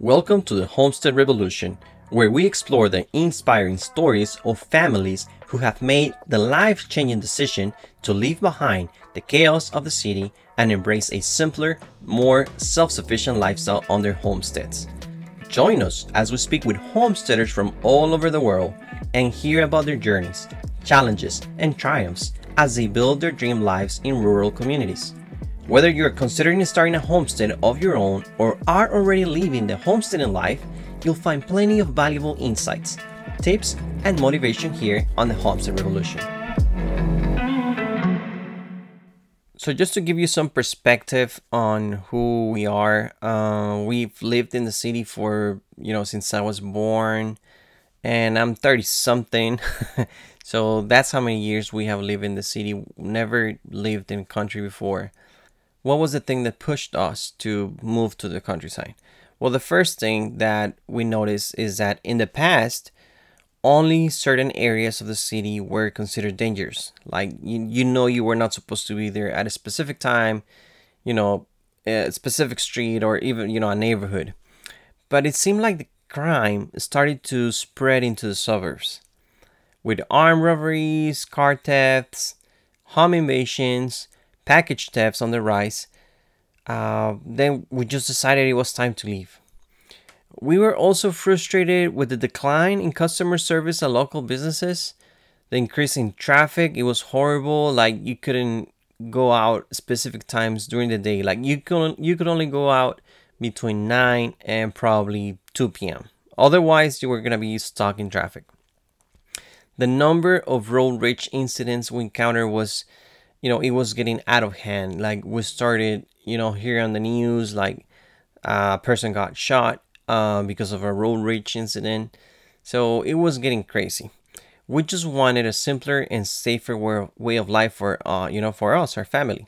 Welcome to the Homestead Revolution, where we explore the inspiring stories of families who have made the life changing decision to leave behind the chaos of the city and embrace a simpler, more self sufficient lifestyle on their homesteads. Join us as we speak with homesteaders from all over the world and hear about their journeys, challenges, and triumphs as they build their dream lives in rural communities. Whether you're considering starting a homestead of your own or are already living the homesteading life, you'll find plenty of valuable insights, tips, and motivation here on the Homestead Revolution. So, just to give you some perspective on who we are, uh, we've lived in the city for, you know, since I was born, and I'm 30 something. so, that's how many years we have lived in the city. Never lived in country before what was the thing that pushed us to move to the countryside? Well, the first thing that we noticed is that in the past, only certain areas of the city were considered dangerous. Like you, you know, you were not supposed to be there at a specific time, you know, a specific street or even you know a neighborhood. But it seemed like the crime started to spread into the suburbs, with armed robberies, car thefts, home invasions, package thefts on the rise, uh, then we just decided it was time to leave. We were also frustrated with the decline in customer service at local businesses, the increase in traffic. It was horrible. Like you couldn't go out specific times during the day. Like you could you could only go out between 9 and probably 2 p.m. Otherwise, you were gonna be stuck in traffic. The number of road rage incidents we encountered was you know, it was getting out of hand. Like we started, you know, hear on the news, like a person got shot uh, because of a road rage incident. So it was getting crazy. We just wanted a simpler and safer way of life for, uh, you know, for us, our family.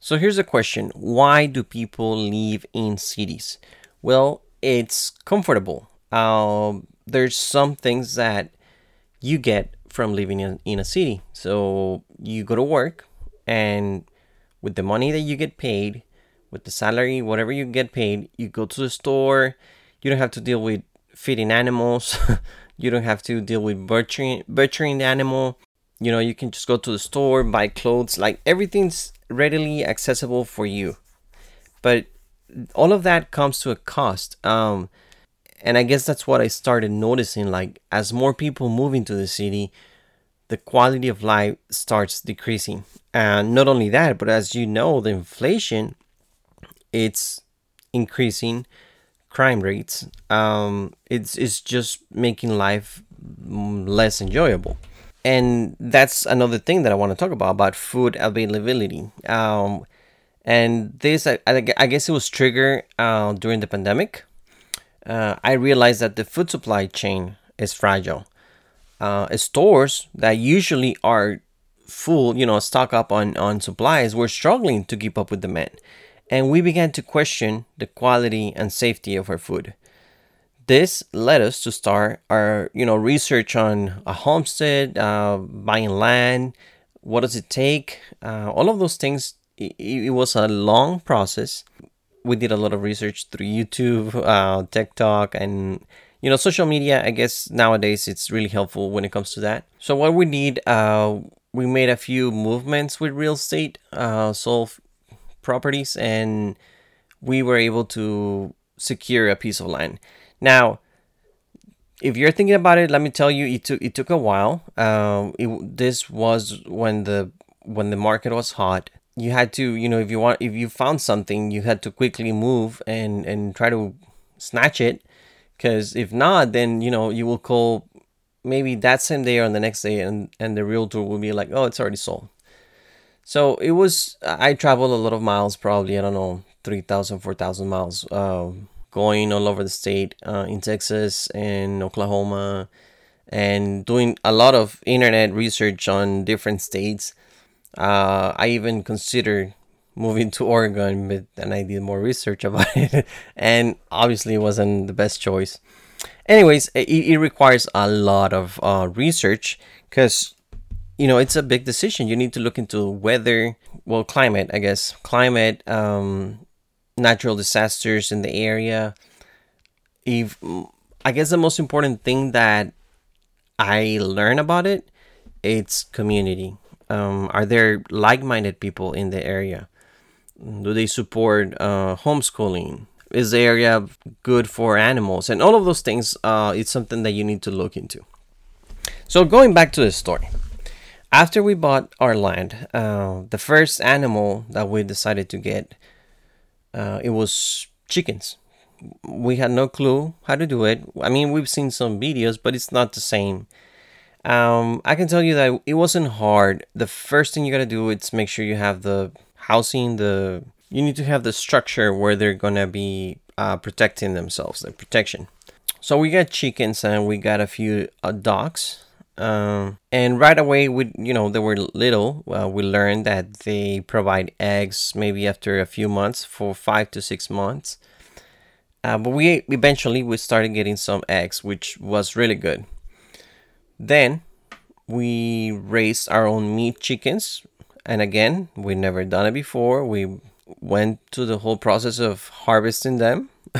So here's a question: Why do people live in cities? Well, it's comfortable. Uh, there's some things that you get from living in, in a city. So you go to work, and with the money that you get paid, with the salary, whatever you get paid, you go to the store. You don't have to deal with feeding animals. you don't have to deal with butchering butchering the animal. You know, you can just go to the store, buy clothes. Like everything's readily accessible for you. But all of that comes to a cost. Um, and I guess that's what I started noticing. Like as more people move into the city, the quality of life starts decreasing. And not only that, but as you know, the inflation it's increasing crime rates. Um, it's it's just making life less enjoyable. And that's another thing that I want to talk about about food availability. Um, and this, I, I guess it was triggered uh, during the pandemic. Uh, I realized that the food supply chain is fragile uh, stores that usually are full, you know, stock up on, on supplies, were struggling to keep up with demand. And we began to question the quality and safety of our food. This led us to start our, you know, research on a homestead, uh, buying land, what does it take, uh, all of those things. It, it, was a long process. We did a lot of research through YouTube, uh, TikTok, and you know social media i guess nowadays it's really helpful when it comes to that. So what we need uh we made a few movements with real estate uh sold properties and we were able to secure a piece of land. Now if you're thinking about it let me tell you it took it took a while. Uh, it, this was when the when the market was hot you had to you know if you want if you found something you had to quickly move and and try to snatch it because if not, then you know you will call maybe that same day or the next day, and and the realtor will be like, oh, it's already sold. So it was. I traveled a lot of miles, probably I don't know, 3,000, 4,000 miles, uh, going all over the state, uh, in Texas and Oklahoma, and doing a lot of internet research on different states. Uh, I even considered moving to Oregon, but then I did more research about it, and obviously it wasn't the best choice. Anyways, it, it requires a lot of uh, research because you know it's a big decision. You need to look into weather, well, climate, I guess, climate, um, natural disasters in the area, if I guess the most important thing that I learn about it, it's community. Um, are there like-minded people in the area? Do they support uh, homeschooling? Is the area good for animals? And all of those things, uh, it's something that you need to look into. So going back to the story, after we bought our land, uh, the first animal that we decided to get, uh, it was chickens. We had no clue how to do it. I mean, we've seen some videos, but it's not the same. Um, I can tell you that it wasn't hard. The first thing you gotta do is make sure you have the housing, the you need to have the structure where they're gonna be uh, protecting themselves, the protection. So we got chickens and we got a few uh, dogs. Um, and right away, we you know they were little. Uh, we learned that they provide eggs maybe after a few months for five to six months. Uh, but we eventually we started getting some eggs, which was really good. Then we raised our own meat chickens, and again, we never done it before. We went to the whole process of harvesting them.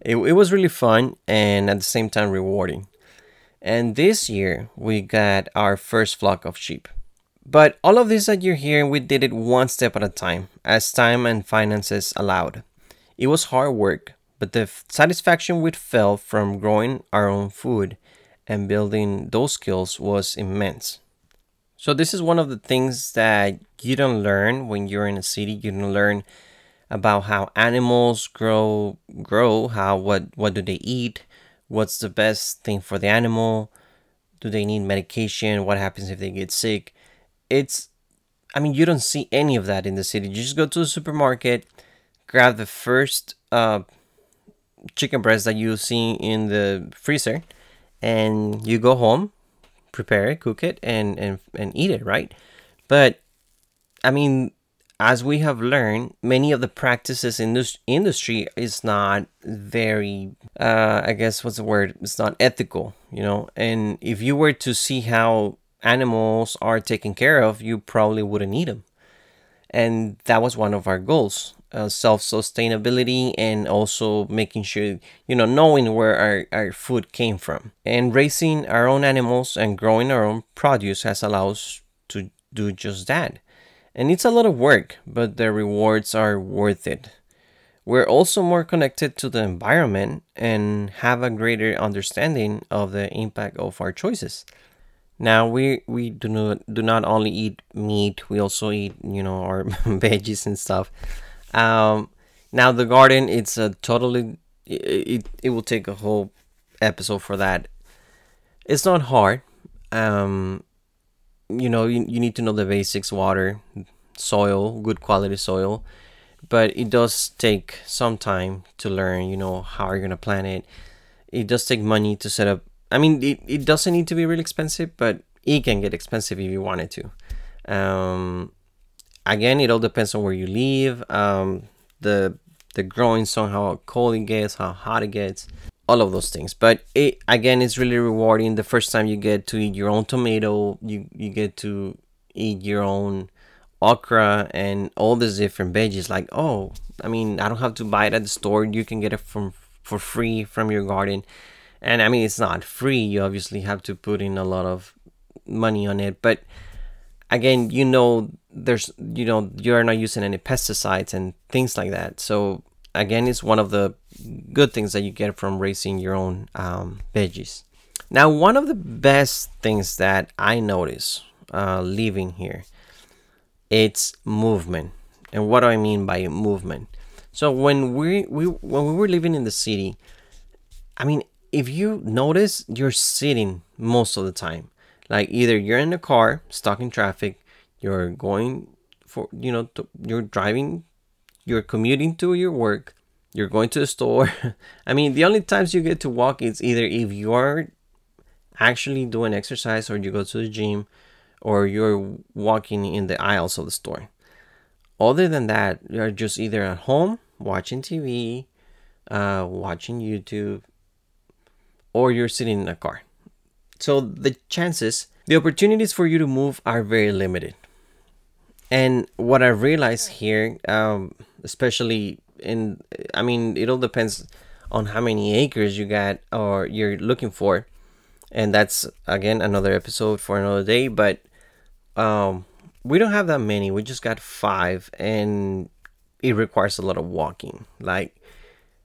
it, it was really fun and at the same time rewarding. And this year, we got our first flock of sheep. But all of this that you're hearing, we did it one step at a time, as time and finances allowed. It was hard work, but the satisfaction we felt from growing our own food and building those skills was immense. So, this is one of the things that you don't learn when you're in a city. You don't learn about how animals grow, grow, how what what do they eat, what's the best thing for the animal do they need medication what happens if they get sick it's i mean you don't see any of that in the city you just go to the supermarket grab the first uh, chicken breast that you see in the freezer and you go home prepare it cook it and and, and eat it right but i mean as we have learned, many of the practices in this industry is not very, uh, I guess, what's the word? It's not ethical, you know. And if you were to see how animals are taken care of, you probably wouldn't eat them. And that was one of our goals uh, self sustainability and also making sure, you know, knowing where our, our food came from. And raising our own animals and growing our own produce has allowed us to do just that and it's a lot of work, but the rewards are worth it. We're also more connected to the environment and have a greater understanding of the impact of our choices. Now we we do not do not only eat meat, we also eat you know our veggies and stuff. Um, now the garden, it's a totally it, it will take a whole episode for that. It's not hard. Um, you know you, you need to know the basics water soil good quality soil but it does take some time to learn you know how you're gonna plant it it does take money to set up i mean it, it doesn't need to be really expensive but it can get expensive if you wanted to um, again it all depends on where you live um, the the growing zone how cold it gets how hot it gets all of those things. But it again it's really rewarding the first time you get to eat your own tomato you you get to eat your own okra and all these different veggies. Like oh i mean i don't have to buy it at the store. You can get it from for free from your garden. And i mean it's not free. You obviously have to put in a lot of money on it. But again you know there's you know you're not using any pesticides and things like that so again it's one of the good things that you get from raising your own um, veggies. Now, one of the best things that I notice uh, living here, it's movement. And what do I mean by movement? So when we, we when we were living in the city, I mean, if you notice, you're sitting most of the time. Like either you're in the car, stuck in traffic, you're going for you know, to, you're driving, you're commuting to your work, you're going to the store. I mean, the only times you get to walk is either if you're actually doing exercise or you go to the gym or you're walking in the aisles of the store. Other than that, you're just either at home watching TV, uh, watching YouTube, or you're sitting in a car. So the chances, the opportunities for you to move are very limited. And what I realized here, um, especially in i mean it all depends on how many acres you got or you're looking for. And that's again another episode for another day. But um, we don't have that many. We just got five, and it requires a lot of walking. Like,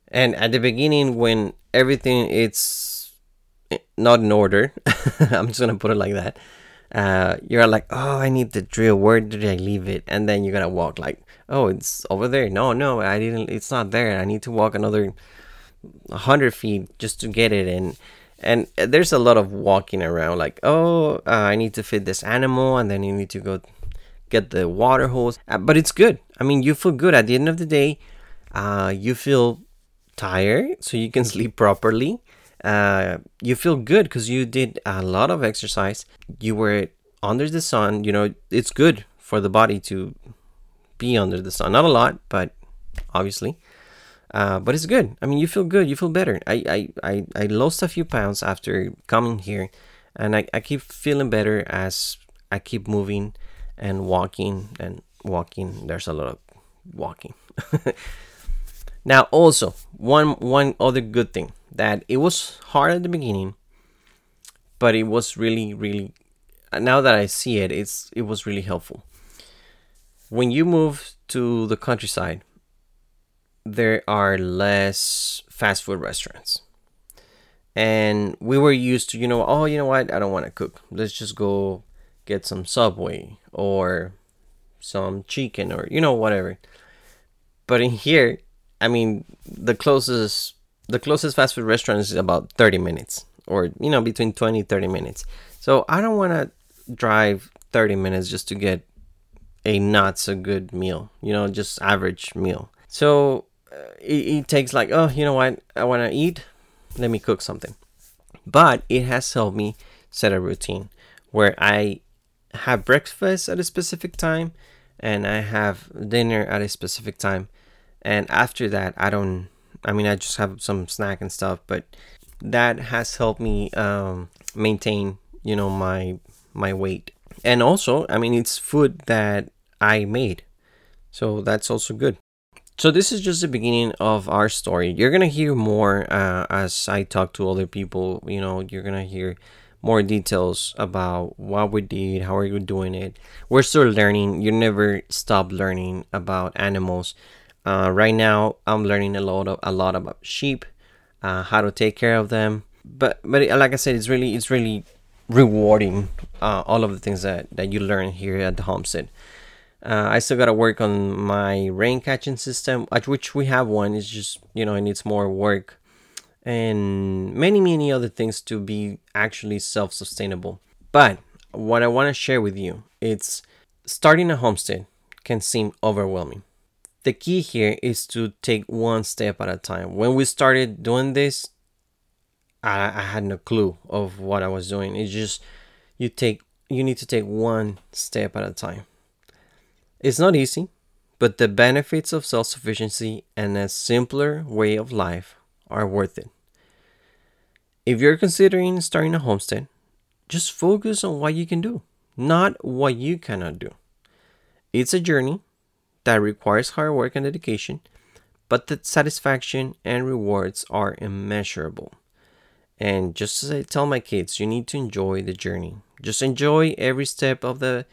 and at the beginning, when everything it's not in order, I'm just gonna put it like that. Uh, you're like, oh, I need the drill. Where did I leave it? And then you're gonna walk like, oh, it's over there. No, no, I didn't. It's not there. I need to walk another hundred feet just to get it. And and there's a lot of walking around. Like, oh, uh, I need to feed this animal, and then you need to go get the water hose. Uh, but it's good. I mean, you feel good at the end of the day. Uh, you feel tired, so you can sleep properly. Uh, you feel good because you did a lot of exercise. You were under the sun. You know, it's good for the body to be under the sun. Not a lot, but obviously. Uh, but it's good. I mean, you feel good. You feel better. I, I, I, I lost a few pounds after coming here, and I, I keep feeling better as I keep moving and walking and walking. There's a lot of walking. now, also one one other good thing that it was hard at the beginning, but it was really really. Now that I see it, it's it was really helpful. When you move to the countryside, there are less fast food restaurants. And we were used to, you know, oh, you know what? I don't want to cook. Let's just go get some Subway or some chicken or, you know, whatever. But in here, I mean, the closest the closest fast food restaurant is about 30 minutes or, you know, between 20 30 minutes. So I don't want to drive 30 minutes just to get a not so good meal, you know, just average meal. So uh, it, it takes like, oh, you know what? I want to eat. Let me cook something. But it has helped me set a routine where I have breakfast at a specific time and I have dinner at a specific time. And after that, I don't, I mean, I just have some snack and stuff, but that has helped me um, maintain, you know, my my weight. And also, I mean, it's food that I made. So that's also good. So this is just the beginning of our story. You're gonna hear more uh, as I talk to other people. You know, you're gonna hear more details about what we did, how are you doing it. We're still learning. You never stop learning about animals. Uh, right now, I'm learning a lot of a lot about sheep, uh, how to take care of them. But but like I said, it's really it's really rewarding. Uh, all of the things that that you learn here at the homestead. Uh, I still gotta work on my rain catching system, at which we have one. It's just you know it needs more work, and many many other things to be actually self-sustainable. But what I want to share with you, it's starting a homestead can seem overwhelming. The key here is to take one step at a time. When we started doing this, I, I had no clue of what I was doing. It's just you take you need to take one step at a time it's not easy, but the benefits of self sufficiency and a simpler way of life are worth it. If you're considering starting a homestead, just focus on what you can do, not what you cannot do. It's a journey that requires hard work and dedication, but the satisfaction and rewards are immeasurable. And just as I tell my kids, you need to enjoy the journey. Just enjoy every step of the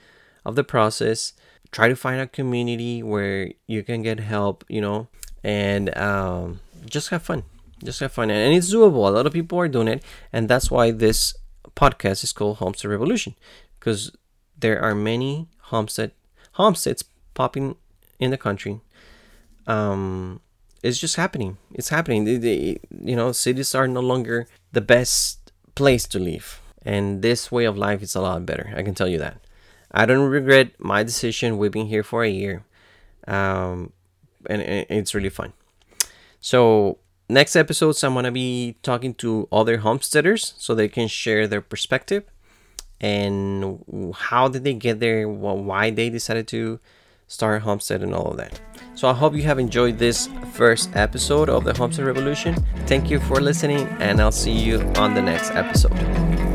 of the process. Try to find a community where you can get help you know and um, just have fun. Just have fun. And it's doable. A lot of people are doing it. And that's why this podcast is called homestead revolution because there are many homestead homesteads popping in the country um it's just happening. It's happening. They, they, you know cities are no longer the best place to live. And this way of life is a lot better. I can tell you that. I don't regret my decision. We've been here for a year, um, and, and it's really fun. So next episodes, I'm gonna be talking to other homesteaders so they can share their perspective and how did they get there, why they decided to start homestead and all of that. So I hope you have enjoyed this first episode of the Homestead Revolution. Thank you for listening, and I'll see you on the next episode.